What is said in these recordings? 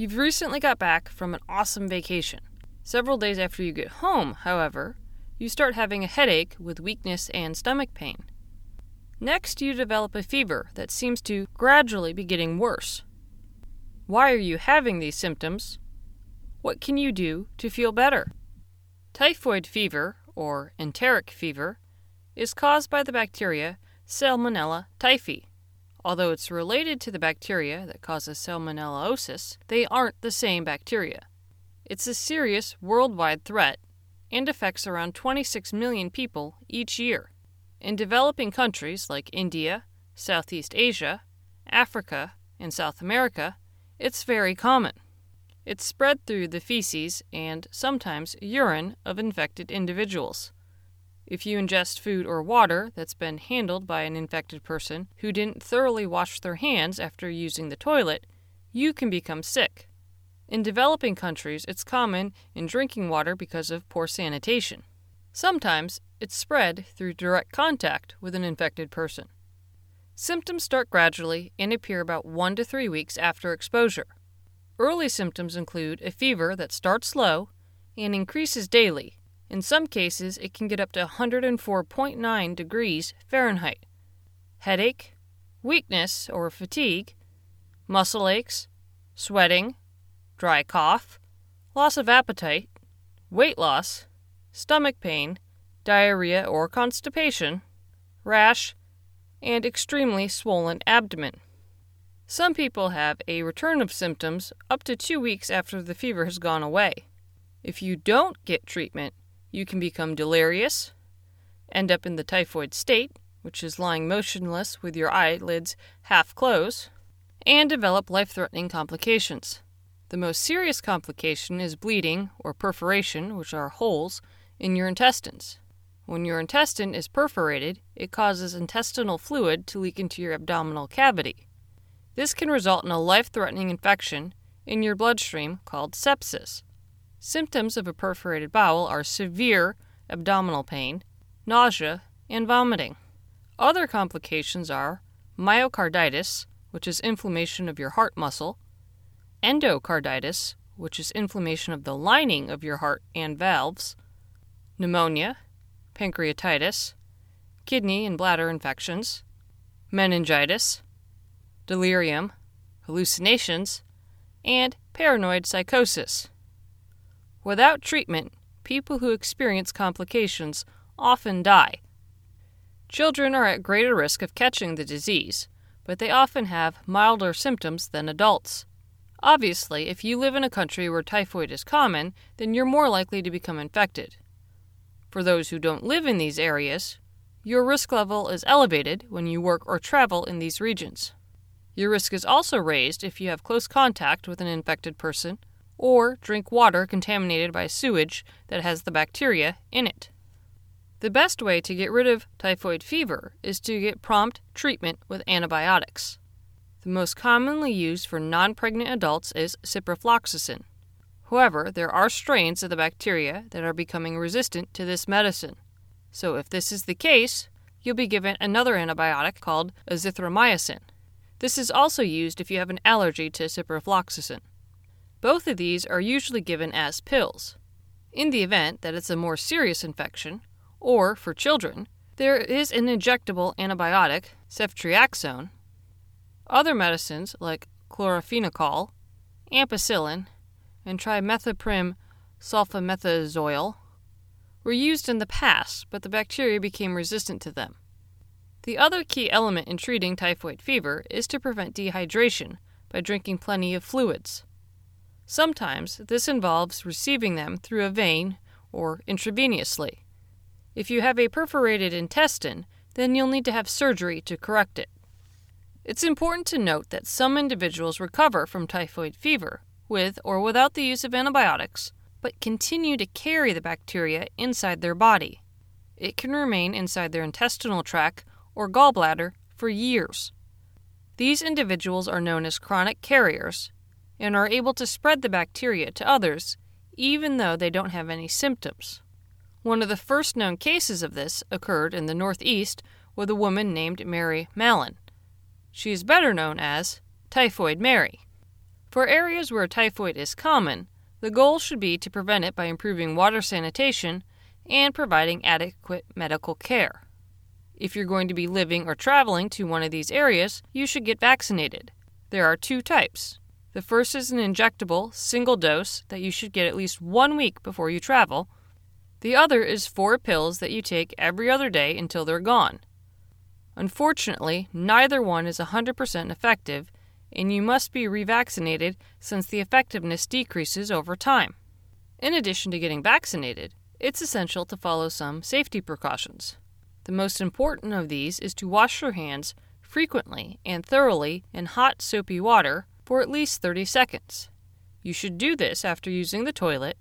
You've recently got back from an awesome vacation. Several days after you get home, however, you start having a headache with weakness and stomach pain. Next, you develop a fever that seems to gradually be getting worse. Why are you having these symptoms? What can you do to feel better? Typhoid fever, or enteric fever, is caused by the bacteria Salmonella typhi. Although it's related to the bacteria that causes salmonellosis, they aren't the same bacteria. It's a serious worldwide threat and affects around 26 million people each year. In developing countries like India, Southeast Asia, Africa, and South America, it's very common. It's spread through the feces and sometimes urine of infected individuals. If you ingest food or water that's been handled by an infected person who didn't thoroughly wash their hands after using the toilet, you can become sick. In developing countries, it's common in drinking water because of poor sanitation. Sometimes it's spread through direct contact with an infected person. Symptoms start gradually and appear about one to three weeks after exposure. Early symptoms include a fever that starts slow and increases daily in some cases, it can get up to 104.9 degrees Fahrenheit. Headache, weakness or fatigue, muscle aches, sweating, dry cough, loss of appetite, weight loss, stomach pain, diarrhea or constipation, rash, and extremely swollen abdomen. Some people have a return of symptoms up to two weeks after the fever has gone away. If you don't get treatment, you can become delirious, end up in the typhoid state, which is lying motionless with your eyelids half closed, and develop life threatening complications. The most serious complication is bleeding or perforation, which are holes in your intestines. When your intestine is perforated, it causes intestinal fluid to leak into your abdominal cavity. This can result in a life threatening infection in your bloodstream called sepsis. Symptoms of a perforated bowel are severe abdominal pain, nausea, and vomiting. Other complications are myocarditis, which is inflammation of your heart muscle, endocarditis, which is inflammation of the lining of your heart and valves, pneumonia, pancreatitis, kidney and bladder infections, meningitis, delirium, hallucinations, and paranoid psychosis. Without treatment, people who experience complications often die. Children are at greater risk of catching the disease, but they often have milder symptoms than adults. Obviously, if you live in a country where typhoid is common, then you're more likely to become infected. For those who don't live in these areas, your risk level is elevated when you work or travel in these regions. Your risk is also raised if you have close contact with an infected person or drink water contaminated by sewage that has the bacteria in it. The best way to get rid of typhoid fever is to get prompt treatment with antibiotics. The most commonly used for non pregnant adults is ciprofloxacin. However, there are strains of the bacteria that are becoming resistant to this medicine. So, if this is the case, you'll be given another antibiotic called azithromycin. This is also used if you have an allergy to ciprofloxacin. Both of these are usually given as pills. In the event that it's a more serious infection, or for children, there is an injectable antibiotic, ceftriaxone. Other medicines like chloramphenicol, ampicillin, and trimethoprim sulfamethoxazole were used in the past, but the bacteria became resistant to them. The other key element in treating typhoid fever is to prevent dehydration by drinking plenty of fluids. Sometimes this involves receiving them through a vein or intravenously. If you have a perforated intestine, then you'll need to have surgery to correct it. It's important to note that some individuals recover from typhoid fever with or without the use of antibiotics, but continue to carry the bacteria inside their body. It can remain inside their intestinal tract or gallbladder for years. These individuals are known as chronic carriers and are able to spread the bacteria to others even though they don't have any symptoms. One of the first known cases of this occurred in the Northeast with a woman named Mary Mallon. She is better known as Typhoid Mary. For areas where typhoid is common, the goal should be to prevent it by improving water sanitation and providing adequate medical care. If you're going to be living or traveling to one of these areas, you should get vaccinated. There are two types. The first is an injectable, single dose that you should get at least one week before you travel. The other is four pills that you take every other day until they're gone. Unfortunately, neither one is 100% effective, and you must be revaccinated since the effectiveness decreases over time. In addition to getting vaccinated, it's essential to follow some safety precautions. The most important of these is to wash your hands frequently and thoroughly in hot, soapy water for at least 30 seconds. You should do this after using the toilet,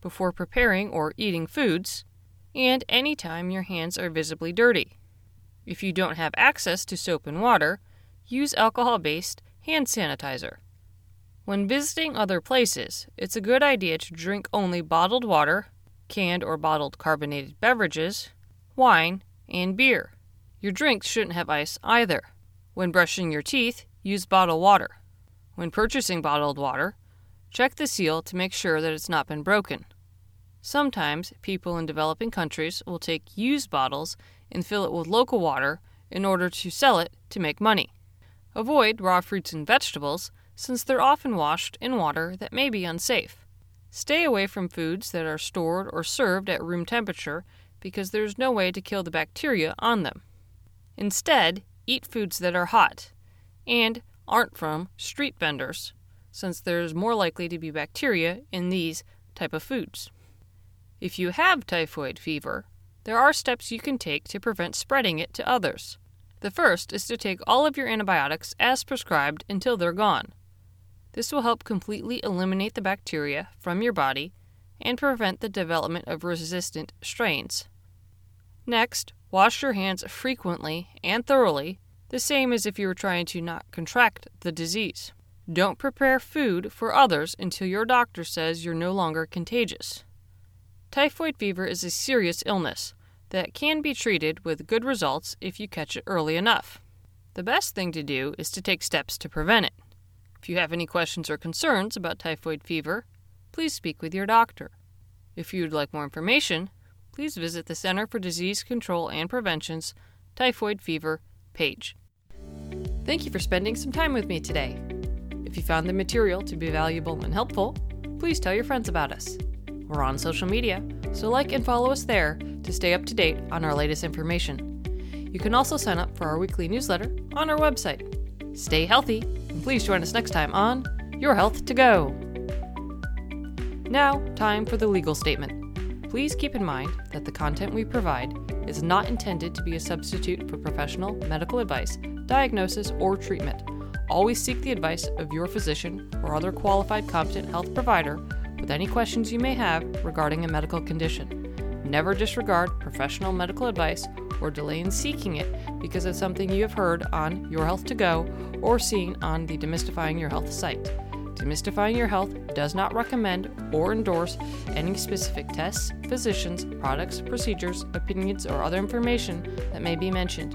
before preparing or eating foods, and any time your hands are visibly dirty. If you don't have access to soap and water, use alcohol based hand sanitizer. When visiting other places, it's a good idea to drink only bottled water, canned or bottled carbonated beverages, wine, and beer. Your drinks shouldn't have ice either. When brushing your teeth, use bottled water. When purchasing bottled water, check the seal to make sure that it's not been broken. Sometimes people in developing countries will take used bottles and fill it with local water in order to sell it to make money. Avoid raw fruits and vegetables since they're often washed in water that may be unsafe. Stay away from foods that are stored or served at room temperature because there's no way to kill the bacteria on them. Instead, eat foods that are hot and aren't from street vendors since there's more likely to be bacteria in these type of foods. If you have typhoid fever, there are steps you can take to prevent spreading it to others. The first is to take all of your antibiotics as prescribed until they're gone. This will help completely eliminate the bacteria from your body and prevent the development of resistant strains. Next, wash your hands frequently and thoroughly, the same as if you were trying to not contract the disease. Don't prepare food for others until your doctor says you're no longer contagious. Typhoid fever is a serious illness that can be treated with good results if you catch it early enough. The best thing to do is to take steps to prevent it. If you have any questions or concerns about typhoid fever, please speak with your doctor. If you would like more information, please visit the Center for Disease Control and Prevention's Typhoid Fever page. Thank you for spending some time with me today. If you found the material to be valuable and helpful, please tell your friends about us. We're on social media, so like and follow us there to stay up to date on our latest information. You can also sign up for our weekly newsletter on our website. Stay healthy, and please join us next time on Your Health to Go. Now, time for the legal statement. Please keep in mind that the content we provide is not intended to be a substitute for professional medical advice, diagnosis, or treatment. Always seek the advice of your physician or other qualified competent health provider with any questions you may have regarding a medical condition. Never disregard professional medical advice or delay in seeking it because of something you have heard on Your Health to Go or seen on the Demystifying Your Health site. Demystifying Your Health does not recommend or endorse any specific tests, physicians, products, procedures, opinions, or other information that may be mentioned.